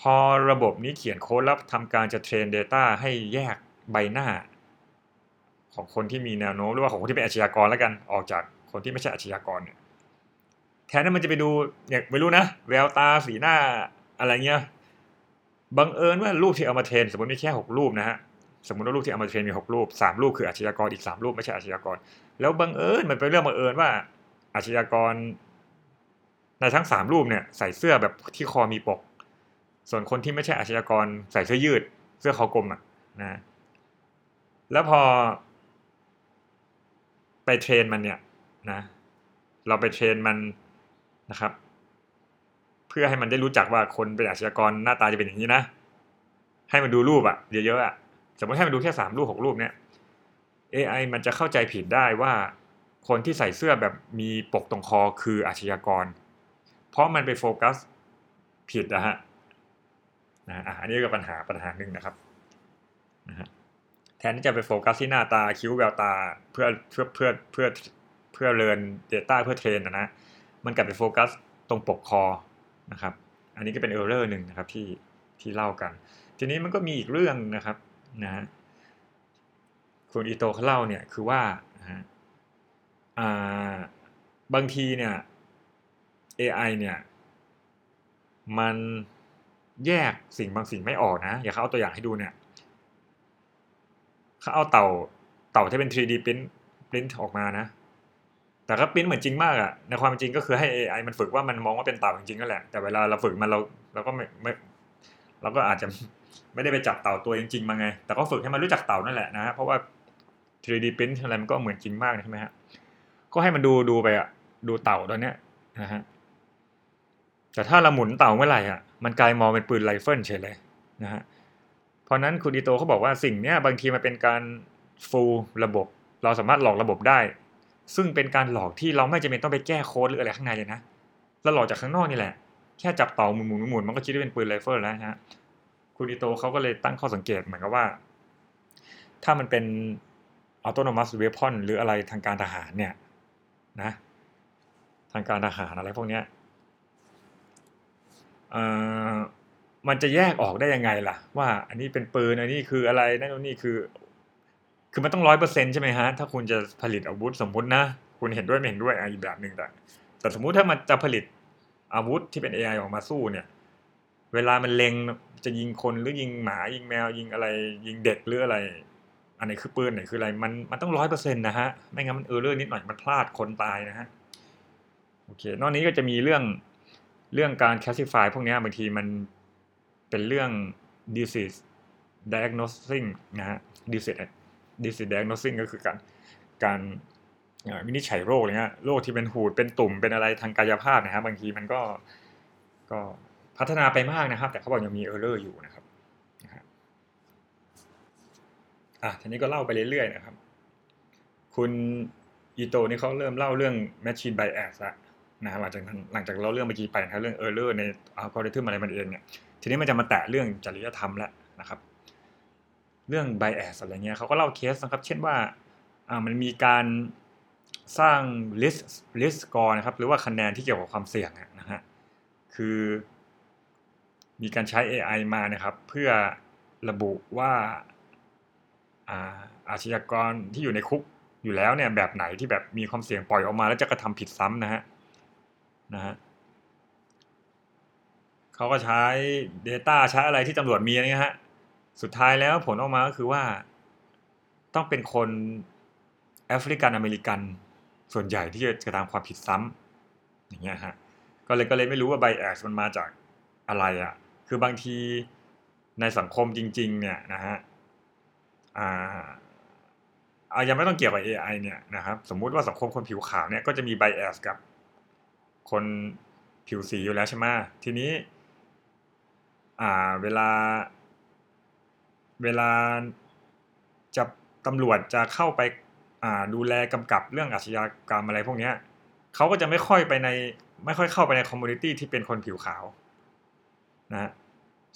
พอระบบนี้เขียนโค้ดแล้วทำการจะเทรน Data ให้แยกใบหน้า ของคนที่มีแนวโน้มหรือว่าของคนที่เป็นอาชญากรแล้วกันออกจากคนที่ไม่ใช่อาชญากรเนี่ยแทนที่มันจะไปดูอย่างไม่รู้นะแววตาสีหน้าอะไรเงี้ยบังเอิญว่ารูปที่เอามาเทรน สมมติมีแค่หกรูปนะฮะ สมมติว่ารูปที่เอามาเทรนมีหกรูปสามรูปคืออาชญากรอีกสามรูปไม่ใช่อาชญากร แล้วบังเอิญมันเป็นเรื่องบังเอิญว่าอาชญากร ในทั้งสามรูปเนี่ยใส่เสื้อแบบที่คอมีปก ส่วนคนที่ไม่ใช่อาชญากร ใส่เสื้อยืด เสื้อคอกลมอะนะแล้วพอ ไปเทรนมันเนี่ยนะ เราไปเทรนมันนะครับ เพื่อให้มันได้รู้จักว่าคนเป็นอาชญากรหน้าตาจะเป็นอย่างนี้นะให้มันดูรูปอะเยอะๆอะ สมมติให้มันดูแค่สามรูปหกรูปเนี่ย AI มันจะเข้าใจผิดได้ว่า คนที่ใส่เสื้อแบบมีปกตรงคอคืออาชญากร เพราะมันไปโฟกัสผิดนะฮะนะอันนี้ก็ปัญหาปัญหาหนึ่งนะครับนะฮะแทนที่จะไปโฟกัสที่หน้าตาคิ้วแววตาเพื่อเพื่อเพื่อเพื่อเพื่อเรียน Data เพื่อ train นะนะมันกลับไปโฟกัสตรงปกคอนะครับ อันนี้ก็เป็น error หนึ่งนะครับที่ที่เล่ากัน ทีนี้มันก็มีอีกเรื่องนะครับ นะฮะคุณอิโตเขาเล่าเนี่ยคือว่าฮะบางทีเนี่ย AI เนี่ย มันแยกสิ่งบางสิ่งไม่ออกนะ อย่าเขาเอาตัวอย่างให้ดูเนี่ยเขาเอาเต่าเต่าที่เป็น 3D print print ออกมานะ แต่ก็ปริ้นเหมือนจริงมากอะในความจริงก็คือให้ AI มันฝึกว่ามันมองว่าเป็นเต่าจริงๆนั่นแหละ แต่เวลาเราฝึกมันเราเราก็ไม่ไม่เราก็อาจจะ ไม่ได้ไปจับเต่าตัวจริงๆมาไง แต่ก็ฝึกให้มันรู้จักเต่านั่นแหละนะฮะเพราะว่า 3D print อะไรมันก็เหมือนจริงมากใช่ไหมฮะก็ให้มันดูดูไปอะดูเต่าตัวเนี้ยนะฮะแต่ถ้าเราหมุนเต่าเมื่อไหร่อะมันกลายมองเป็นปืนไรเฟิลเฉยเลยนะฮะเพราะนั้นคุณอิโตเขาบอกว่าสิ่งเนี้ยบางทีมันเป็นการ fool ระบบ เราสามารถหลอกระบบได้ ซึ่งเป็นการหลอกที่เราไม่จำเป็นต้องไปแก้โค้ดหรืออะไรข้างในเลยนะเราหลอกจากข้างนอกนี่แหละแค่จับเต่าหมุนหมุนหมุนมันก็คิดว่าเป็นปืนไรเฟิลแล้วนะฮะ คุณดิโตเขาก็เลยตั้งข้อสังเกตเหมือนกับว่า ถ้ามันเป็นอัตโนมัติเวพอนหรืออะไรทางการทหารเนี่ยนะทางการทหารอะไรพวกเนี้ยมันจะแยกออกได้ยังไงล่ะ ว่าอันนี้เป็นปืนอันนี้คืออะไรนั่นนี่คือ คือมันต้องร้อยเปอร์เซ็นใช่ไหมฮะ ถ้าคุณจะผลิตอาวุธสมมตินะ คุณเห็นด้วยไม่เห็นด้วยอีกแบบหนึ่งแต่แต่สมมุติถ้ามันจะผลิตอาวุธที่เป็น AI ออกมาสู้เนี่ย เวลามันเล็งจะยิงคนหรือยิงหมายิงแมวยิงอะไร ยิงเด็กหรืออะไร อันไหนคือปืนไหนคืออะไรมันมันต้องร้อยเปอร์เซ็นต์นะฮะไม่งั้นมันเออเรื่องนิดหน่อยมันพลาดคนตายนะฮะโอเคนอกนี้ก็จะมีเรื่องเรื่องการ classify พวกนี้บางทีมันเป็นเรื่อง disease diagnosing นะฮะ disease disease diagnosing ก็คือการการวินิจฉัยโรคอะไรเงี้ยโรคที่เป็นหูดเป็นตุ่มเป็นอะไรทางกายภาพนะครับบางทีมันก็ก็ พัฒนาไปมากนะครับ แต่เขาบอกยังมี error อยู่นะครับอะทีนี้ก็เล่าไปเรื่อยๆนะครับ คุณอิโตนี่เขาเริ่มเล่าเรื่อง machine bias ละนะหลังจากหลังจากเราเรื่องเมื่อกี้ไปนะเรื่อง error ในอัลกอริทึมอะไรมันเองเนี่ยทีนี้มันจะมาแตะเรื่องจริยธรรมแล้วนะครับ เรื่อง bias อะไรเงี้ยเขาก็เล่าเคสนะครับ เช่นว่าอ่ามันมีการสร้าง list list score นะครับ หรือว่าคะแนนที่เกี่ยวกับความเสี่ยงนะฮะคือ มีการใช้ AI มานะครับ เพื่อระบุว่าอาชญากรที่อยู่ในคุกอยู่แล้วเนี่ยแบบไหนที่แบบมีความเสี่ยงปล่อยออกมา แล้วจะกระทำผิดซ้ำนะฮะนะฮะเขาก็ใช้ Data ใช้อะไรที่ตำรวจมีนี่ฮะสุดท้ายแล้วผลออกมาก็คือว่า ต้องเป็นคนแอฟริกันอเมริกันส่วนใหญ่ที่จะกระทำความผิดซ้ำอย่างเงี้ยฮะก็เลยก็เลยไม่รู้ว่า bias มันมาจากอะไรอะ่ะ คือบางทีในสังคมจริง ๆ เนี่ยนะฮะอ่ายังไม่ต้องเกี่ยวกับ AI เนี่ยนะครับ สมมุติว่าสังคมคนผิวขาวเนี่ยก็จะมี bias กับคนผิวสีอยู่แล้วใช่ไหมทีนี้ อ่าเวลา เวลาจะตำรวจจะเข้าไป อ่าดูแลกำกับเรื่องอาชญากรรมอะไรพวกนี้เขาก็จะไม่ค่อยไปใน ไม่ค่อยเข้าไปใน community ที่เป็นคนผิวขาว นะ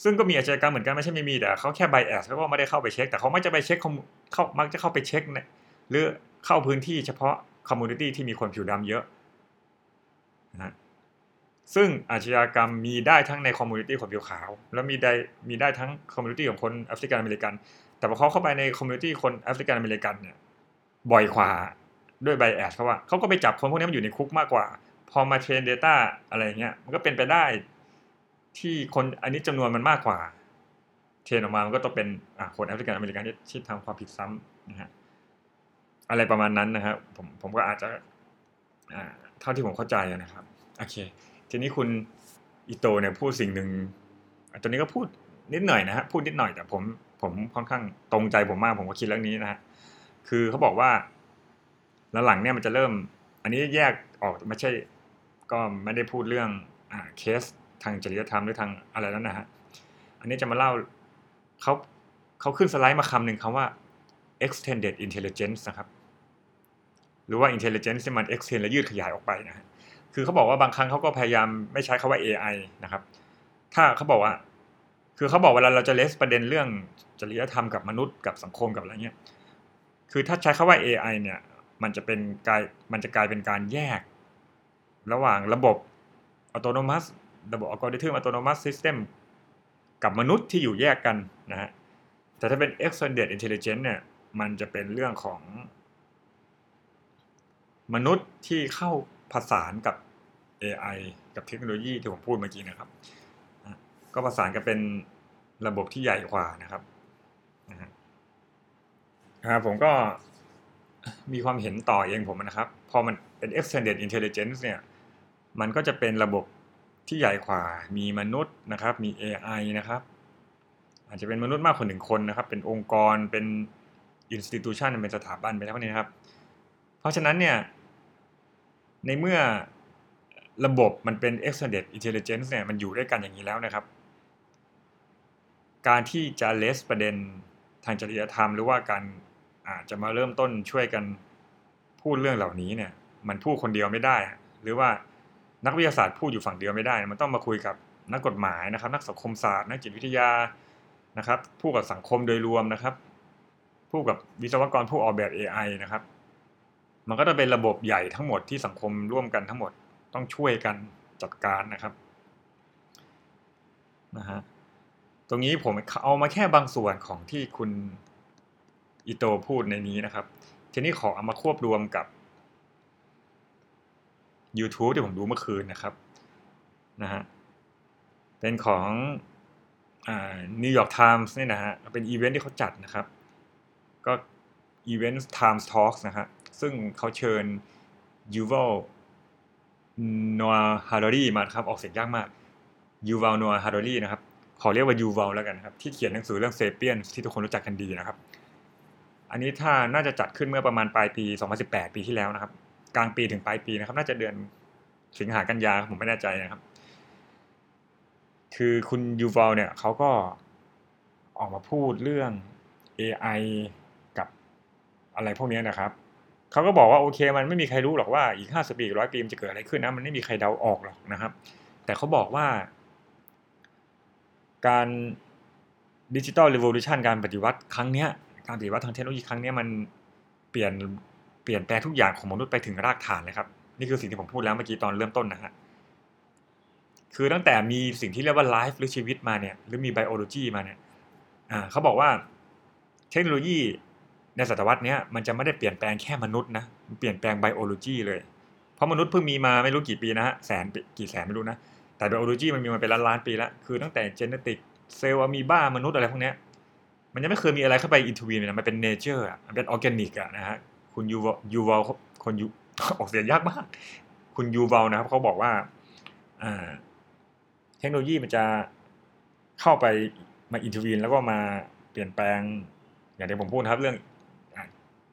ซึ่งก็มีอาชญากรรมเหมือนกันไม่ใช่ไม่มีแต่เขาแค่ bias เขาก็ไม่ได้เข้าไปเช็ค แต่เขาไม่จะไปเช็คเขามักจะเข้าไปเช็คเนี่ยหรือเข้าพื้นที่เฉพาะ community ที่มีคนผิวดำเยอะนะซึ่งอาชญากรรมมีได้ทั้งใน community คนผิวขาว แล้วมีได้มีได้ทั้ง community ของคนแอฟริกันอเมริกัน แต่พอเขาเข้าไปใน community คนแอฟริกันอเมริกันเนี่ยบ่อยกว่าด้วย bias เขาว่าเขาก็ไปจับคนพวกนี้มันอยู่ในคุกมากกว่า พอมาเทรน Data อะไรเงี้ยมันก็เป็นไปได้ ที่คนอันนี้จำนวนมันมากกว่า เทนออกมามันก็ต้องเป็นคนแอฟริกันอเมริกันที่ทำความผิดซ้ำนะฮะอะไรประมาณนั้นนะครับผมผมก็อาจจะเท่าที่ผมเข้าใจนะครับโอเค ทีนี้คุณอิโตเนี่ยพูดสิ่งหนึ่งตัวนี้ก็พูดนิดหน่อยนะฮะพูดนิดหน่อยแต่ผมผมค่อนข้างตรงใจผมมากผมก็คิดเรื่องนี้นะฮะคือเขาบอกว่าหลังๆเนี่ยมันจะเริ่ม อันนี้แยกออกไม่ใช่ก็ไม่ได้พูดเรื่องอเคส ทางจริยธรรมหรือทางอะไรแล้วนะฮะอันนี้จะมาเล่าเขาเขาขึ้นสไลด์มาคำหนึ่งคำว่า extended intelligence นะครับ หรือว่า intelligence ที่มัน extend และยืดขยายออกไปนะฮะคือเขาบอกว่าบางครั้งเขาก็พยายามไม่ใช้คาว่า AI นะครับ ถ้าเขาบอกว่า คือเขาบอกเวลาเราจะเลสประเด็นเรื่องจริยธรรมกับมนุษย์กับสังคมกับอะไรเงี้ย คือถ้าใช้คาว่า AI เนี่ย มันจะเป็นกลายมันจะกลายเป็นการแยก ระหว่างระบบ autonomous ระบบ algorithm autonomous system กับมนุษย์ที่อยู่แยกกันนะฮะแต่ถ้าเป็น extended intelligence เนี่ยมันจะเป็นเรื่องของ มนุษย์ที่เข้าผสานกับ AI กับเทคโนโลยีที่ผมพูดเมื่อกี้นะครับ ก็ผสานกันเป็นระบบที่ใหญ่กว่านะครับนะครับผมก็มีความเห็นต่อเองผมนะครับ พอมันเป็น extended intelligence เนี่ย มันก็จะเป็นระบบ ที่ใหญ่กว่า มีมนุษย์นะครับ มี AI นะครับ อาจจะเป็นมนุษย์มากกว่าหนึ่งคนนะครับ เป็นองค์กร เป็น institution เป็นสถาบันไปแล้วนี้นะครับ เพราะฉะนั้นเนี่ย ในเมื่อระบบมันเป็น extended intelligence เนี่ย มันอยู่ด้วยกันอย่างนี้แล้วนะครับ การที่จะเลสประเด็นทางจริยธรรม หรือว่าการอาจจะมาเริ่มต้นช่วยกันพูดเรื่องเหล่านี้เนี่ย มันพูดคนเดียวไม่ได้ หรือว่า นักวิทยาศาสตร์พูดอยู่ฝั่งเดียวไม่ได้ มันต้องมาคุยกับนักกฎหมายนะครับ นักสังคมศาสตร์นักจิตวิทยานะครับพูดกับสังคมโดยรวมนะครับพูดกับวิศวกรผู้ออกแบบ AI นะครับ มันก็จะเป็นระบบใหญ่ทั้งหมดที่สังคมร่วมกันทั้งหมดต้องช่วยกันจัดการนะครับนะฮะตรงนี้ผมเอามาแค่บางส่วนของที่คุณอิโตพูดในนี้นะครับ ทีนี้ขอเอามาควบรวมกับ YouTube ที่ผมดูเมื่อคืนนะครับนะฮะเป็นของนิวยอร์กไทมส์นี่นะฮะเป็นอีเวนท์ที่เขาจัดนะครับ ก็ event Times Talks นะฮะซึ่งเขาเชิญยูวัลนัวฮาร์รีมาครับ ออกเสียงยากมากยูวัลนัวฮาร์รีนะครับ ขอเรียกว่ายูวัลแล้วกันครับ ที่เขียนหนังสือเรื่อง Sapiens ที่ทุกคนรู้จักกันดีนะครับ อันนี้ถ้าน่าจะจัดขึ้นเมื่อประมาณปลายปี 2018 ปีที่แล้วนะครับ กลางปีถึงปลายปีนะครับ น่าจะเดือนสิงหากันยาผมไม่แน่ใจนะครับ คือคุณยูวัลเนี่ยเขาก็ออกมาพูดเรื่อง AI กับอะไรพวกนี้นะครับเขาก็บอกว่าโอเค มันไม่มีใครรู้หรอกว่าอีกห้าสิบปีร้อยปีมันจะเกิดอะไรขึ้นนะมันไม่มีใครเดาออกหรอกนะครับ แต่เขาบอกว่า การ digital revolution การปฏิวัติครั้งเนี้ยการปฏิวัติทางเทคโนโลยีครั้งนี้มันเปลี่ยน เปลี่ยนแปลงทุกอย่างของมนุษย์ไปถึงรากฐานเลยครับ นี่คือสิ่งที่ผมพูดแล้วเมื่อกี้ตอนเริ่มต้นนะฮะคือตั้งแต่มีสิ่งที่เรียกว่า life หรือชีวิตมาเนี่ยหรือมี biology มาเนี่ยอ่าเขาบอกว่าเทคโนโลยีในศตวรรษนี้มันจะไม่ได้เปลี่ยนแปลงแค่มนุษย์นะมันเปลี่ยนแปลง biology เลย เพราะมนุษย์เพิ่งมีมาไม่รู้กี่ปีนะฮะแสนกี่แสนไม่รู้นะ แต่ biology มันมีมาเป็นล้านล้านปีแล้ว คือตั้งแต่ genetic cell อะมีบามนุษย์อะไรพวกนี้มันยังไม่เคยมีอะไรเข้าไป intervene เลยมันเป็น nature มันเป็นออร์แกนิกอะนะฮะ คุณยูวยูวอลคนยูออกเสียงยากมาก คุณยูวอลนะครับเขาบอกว่าอ่าเทคโนโลยีมันจะเข้าไปมาอินทวีนแล้วก็มาเปลี่ยนแปลง อย่างที่ผมพูดครับเรื่อง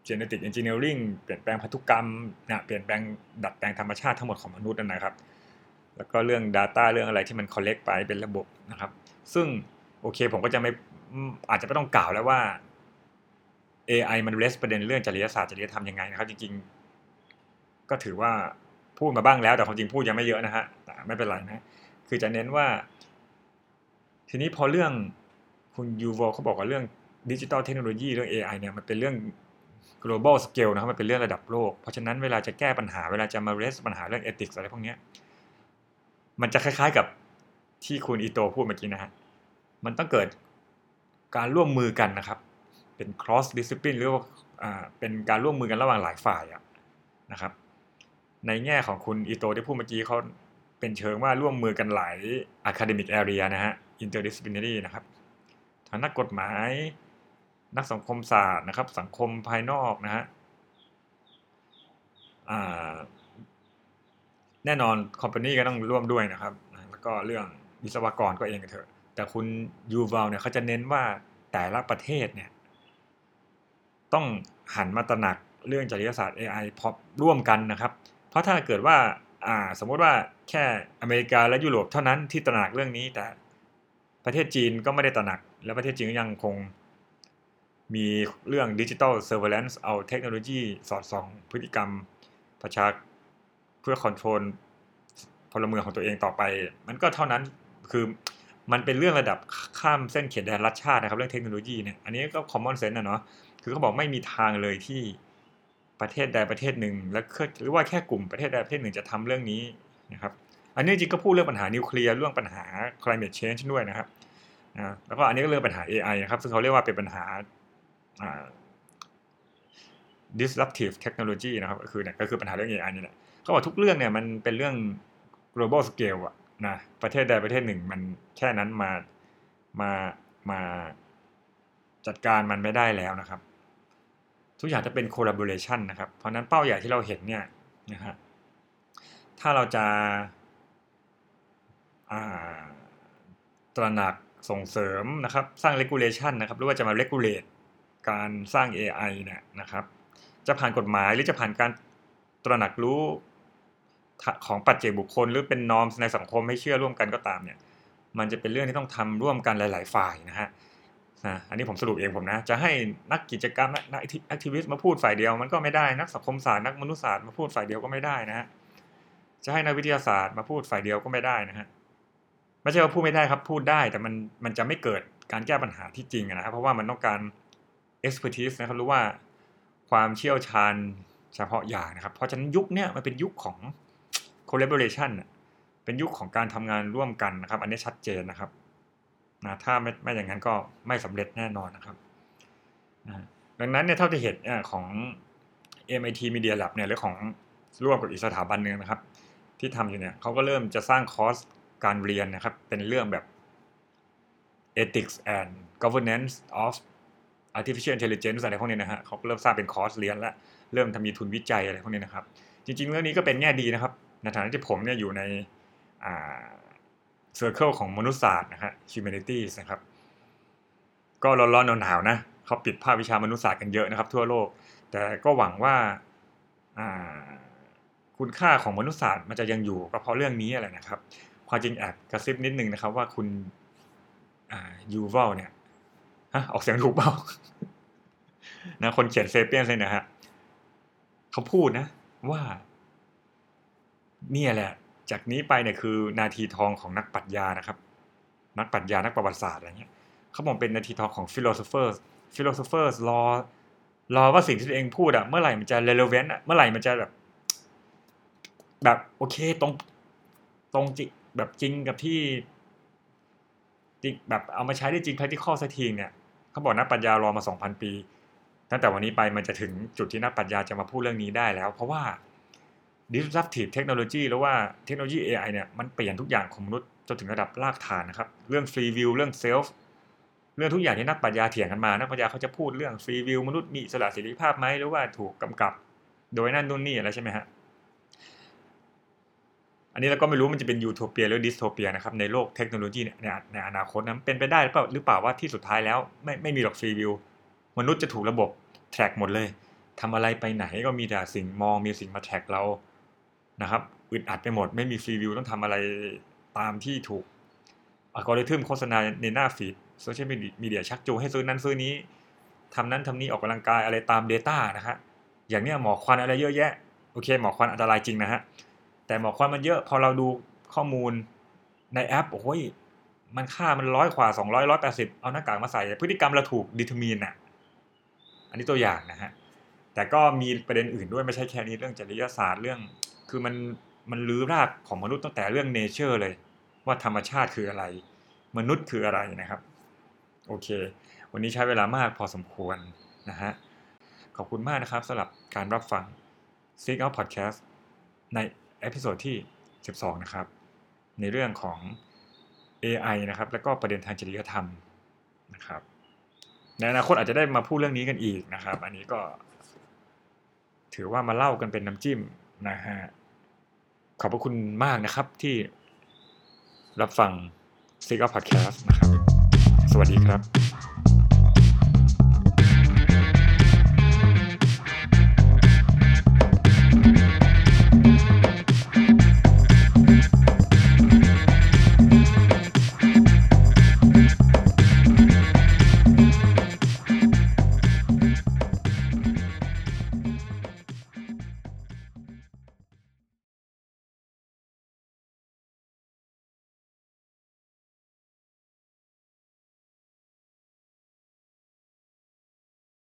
genetic engineering เปลี่ยนแปลงพันธุกรรมนะเปลี่ยนแปลงดัดแปลงธรรมชาติทั้งหมดของมนุษย์นะครับ แล้วก็เรื่อง Data เรื่องอะไรที่มัน collect ไปเป็นระบบนะครับ ซึ่งโอเคผมก็จะไม่อาจจะไม่ต้องกล่าวแล้วว่า AI มันเลสประเด็นเรื่องจริยศาสตร์จริยธรรมยังไงนะครับ จริงๆ ก็ถือว่าพูดมาบ้างแล้วแต่ความจริงพูดยังไม่เยอะนะฮะแต่ไม่เป็นไรนะคือจะเน้นว่า ทีนี้พอเรื่องคุณยูโวเขาบอกว่าเรื่องดิจิตอลเทคโนโลยีเรื่อง AI เนี่ยมันเป็นเรื่อง global scale นะครับมันเป็นเรื่องระดับโลก เพราะฉะนั้นเวลาจะแก้ปัญหาเวลาจะมา raise ปัญหาเรื่อง ethics อะไรพวกนี้มันจะคล้ายๆกับที่คุณอิโตพูดเมื่อกี้นะฮะมันต้องเกิดการร่วมมือกันนะครับ เป็น cross discipline หรือว่าเป็นการร่วมมือกันระหว่างหลายฝ่ายะนะครับ ในแง่ของคุณอิโตที่พูดเมื่อกี้เขาเป็นเชิงว่าร่วมมือกันหลาย academic area นะฮะ interdisciplinary นะครับทางนักกฎหมาย นักสังคมศาสตร์นะครับ สังคมภายนอกนะฮะแน่นอนคอมพานีก็ต้องร่วมด้วยนะครับ แล้วก็เรื่องวิศวกรก็เองกันเถอะ แต่คุณยูวัลเนี่ยเขาจะเน้นว่าแต่ละประเทศเนี่ย ต้องหันมาตระหนักเรื่องจริยศาสตร์ AI พอร่วมกันนะครับ เพราะถ้าเกิดว่าอ่าสมมติว่าแค่อเมริกาและยุโรปเท่านั้นที่ตระหนักเรื่องนี้ แต่ประเทศจีนก็ไม่ได้ตระหนัก และประเทศจีนก็ยังคงมีเรื่องดิจิ t a ลเซอร์เวล a นซ์เอาเทคโนโลยีสอดส่อง พฤติกรรมประชาเพื่อ control พลเมืองของตัวเองต่อไป มันก็เท่านั้นคือมันเป็นเรื่องระดับข้ามเส้นเขตแดนรัฐชาตินะครับ เรื่องเทคโนโลยีเนี่ยอันนี้ก็คอมมอนเซนส์นะเนาะ คือเขาบอกไม่มีทางเลยที่ประเทศใดประเทศหนึ่ง และหรือว่าแค่กลุ่มประเทศใดประเทศหนึ่งจะทำเรื่องนี้นะครับ อันนี้จริงก็พูดเรื่องปัญหานิวเคลียร์เรื่องปัญหา climate change ด้วยนะครับนะแล้วก็อันนี้ก็เรื่องปัญหา AI นะครับซึ่งเขาเรียกว่าเป็นปัญหา disruptive technology นะครับก็คือเนี่ยก็คือปัญหาเรื่อง AI นี่แหละเขาบอกทุกเรื่องเนี่ยมันเป็นเรื่อง global scale อะนะประเทศใดประเทศหนึ่งมันแค่นั้นมามามาจัดการมันไม่ได้แล้วนะครับ ทุกอย่างจะเป็น collaboration นะครับ เพราะนั้นเป้าใหญ่ที่เราเห็นเนี่ยนะฮะถ้าเราจะตระหนักส่งเสริมนะครับ สร้าง regulation นะครับ หรือว่าจะมา regulate การสร้าง AI เนี่ยนะครับ จะผ่านกฎหมายหรือจะผ่านการตระหนักรู้ของปัจเจกบุคคล หรือเป็น norm ในสังคมให้เชื่อร่วมกันก็ตามเนี่ย มันจะเป็นเรื่องที่ต้องทำร่วมกันหลาย ๆ ฝ่ายนะฮะ นะอันนี้ผมสรุปเองผมนะ จะให้นักกิจกรรมนัก activist มาพูดฝ่ายเดียวมันก็ไม่ได้นักสังคมศาสตร์นักมนุษยศาสตร์มาพูดฝ่ายเดียวก็ไม่ได้นะฮะจะให้นักวิทยาศาสตร์มาพูดฝ่ายเดียวก็ไม่ได้นะฮะไม่ใช่ว่าพูดไม่ได้ครับพูดได้แต่มันมันจะไม่เกิดการแก้ปัญหาที่จริงนะครับเพราะว่ามันต้องการ expertise นะครับรู้ว่าความเชี่ยวชาญเฉพาะอย่างนะครับ เพราะฉะนั้นยุคนี้มันเป็นยุคของ collaboration เป็นยุคของการทำงานร่วมกันนะครับ อันนี้ชัดเจนนะครับ นะถ้าไม่ไม่อย่างนั้นก็ไม่สำเร็จแน่นอนนะครับนะดังนั้นเนี่ยเท่าที่เห็นของ MIT Media Lab เนี่ยหรือของร่วมกับอีกสถาบันหนึ่งนะครับ ที่ทำอยู่เนี่ยเขาก็เริ่มจะสร้างคอร์สการเรียนนะครับ เป็นเรื่องแบบ ethics and governance of artificial intelligence อะไรพวกนี้นะฮะเขาเริ่มสร้างเป็นคอร์สเรียนแล้วเริ่มทำมีทุนวิจัยอะไรพวกนี้นะครับ จริงๆ เรื่องนี้ก็เป็นแง่ดีนะครับ ในฐานะที่ผมเนี่ยอยู่ใน เซอร์เคิลของมนุษยศาสตร์นะฮะ humanities นะครับ ก็ร้อนๆหนาวๆนะเขาปิดภาควิชามนุษยศาสตร์กันเยอะนะครับ ทั่วโลก แต่ก็หวังว่าคุณค่าของมนุษยศาสตร์มันจะยังอยู่ก็เพราะเรื่องนี้อะไรนะครับความจริงแอบกระซิบนิดนึงนะครับว่าคุณยูวัลเนี่ยฮะออกเสียงถูกเปล่านะคนเขียนเซเปียนเลยนะฮะเขาพูดนะ ว่า เนี่ยแหละ จากนี้ไปเนี่ยคือนาทีทองของนักปรัชญานะครับ นักปรัชญานักประวัติศาสตร์อะไรเงี้ยเขาบอกเป็นนาทีทองของ philosophers philosophers รอรอว่าสิ่งที่ตัวเองพูดอะเมื่อไหร่มันจะ relevant อะเมื่อไหร่มันจะแบบ แบบโอเคตรงตรงจริงแบบจริงกับที่จริงแบบเอามาใช้ได้จริง practical สักทีเนี่ยเขาบอกนักปรัชญารอมาสองพันปี ตั้งแต่วันนี้ไปมันจะถึงจุดที่นักปรัชญาจะมาพูดเรื่องนี้ได้แล้ว เพราะว่า disruptive technology หรือว่าเทคโนโลยี AI เนี่ยมันเปลี่ยนทุกอย่างของมนุษย์จนถึงระดับรากฐานนะครับ เรื่อง free will เรื่อง self เรื่องทุกอย่างที่นักปรัชญาเถียงกันมา นักปรัชญาเขาจะพูดเรื่อง free will มนุษย์มีสระเสรีภาพไหมหรือว่าถูกกำกับ โดยนั่นนู่นนี่อะไรใช่ไหมฮะ อันนี้เราก็ไม่รู้มันจะเป็นยูโทเปียหรือ dystopia นะครับในโลกเทคโนโลยีเนี่ยในอนาคตนั้นเป็นไปได้หรือเปล่าหรือเปล่าว่าที่สุดท้ายแล้วไม่ไม่มีหรอก free will มนุษย์จะถูกระบบ track หมดเลยทำอะไรไปไหนก็มีแต่สิ่งมองมีสิ่งมา track เรา นะครับอึดอัดไปหมด ไม่มี free will ต้องทำอะไรตามที่ถูกอัลกอริทึมโฆษณาในหน้า feed โซเชียลมีเดียชักจูงให้ซื้อนั้นซื้อนี้ทำนั้นทำนี้ออกกำลังกายอะไรตาม Data นะฮะอย่างเนี้ยหมอกควันอะไรเยอะแยะโอเคหมอกควันอันตรายจริงนะฮะแต่หมอกควันมันเยอะพอเราดูข้อมูลในแอปโอ้ยมันค่ามันร้อยกว่าสองร้อยร้อยแปดสิบเอาหน้ากากมาใส่พฤติกรรมเราถูกดิทมีนอะ อันนี้ตัวอย่างนะฮะ แต่ก็มีประเด็นอื่นด้วยไม่ใช่แค่นี้เรื่องจริยศาสตร์เรื่อง คือมันมันลื้อรากของมนุษย์ตั้งแต่เรื่องเนเจอร์เลย ว่าธรรมชาติคืออะไร มนุษย์คืออะไรนะครับ โอเค วันนี้ใช้เวลามากพอสมควรนะฮะขอบคุณมากนะครับสำหรับการรับฟัง Seek Out Podcast ใน episode ที่ 12 นะครับ ในเรื่องของ AI นะครับ แล้วก็ประเด็นทางจริยธรรมนะครับในอนาคตอาจจะได้มาพูดเรื่องนี้กันอีกนะครับ อันนี้ก็ ถือว่ามาเล่ากันเป็นน้ำจิ้มนะฮะขอบพระคุณมากนะครับที่รับฟัง s ิกอัพพอดแคสต์นะครับ สวัสดีครับ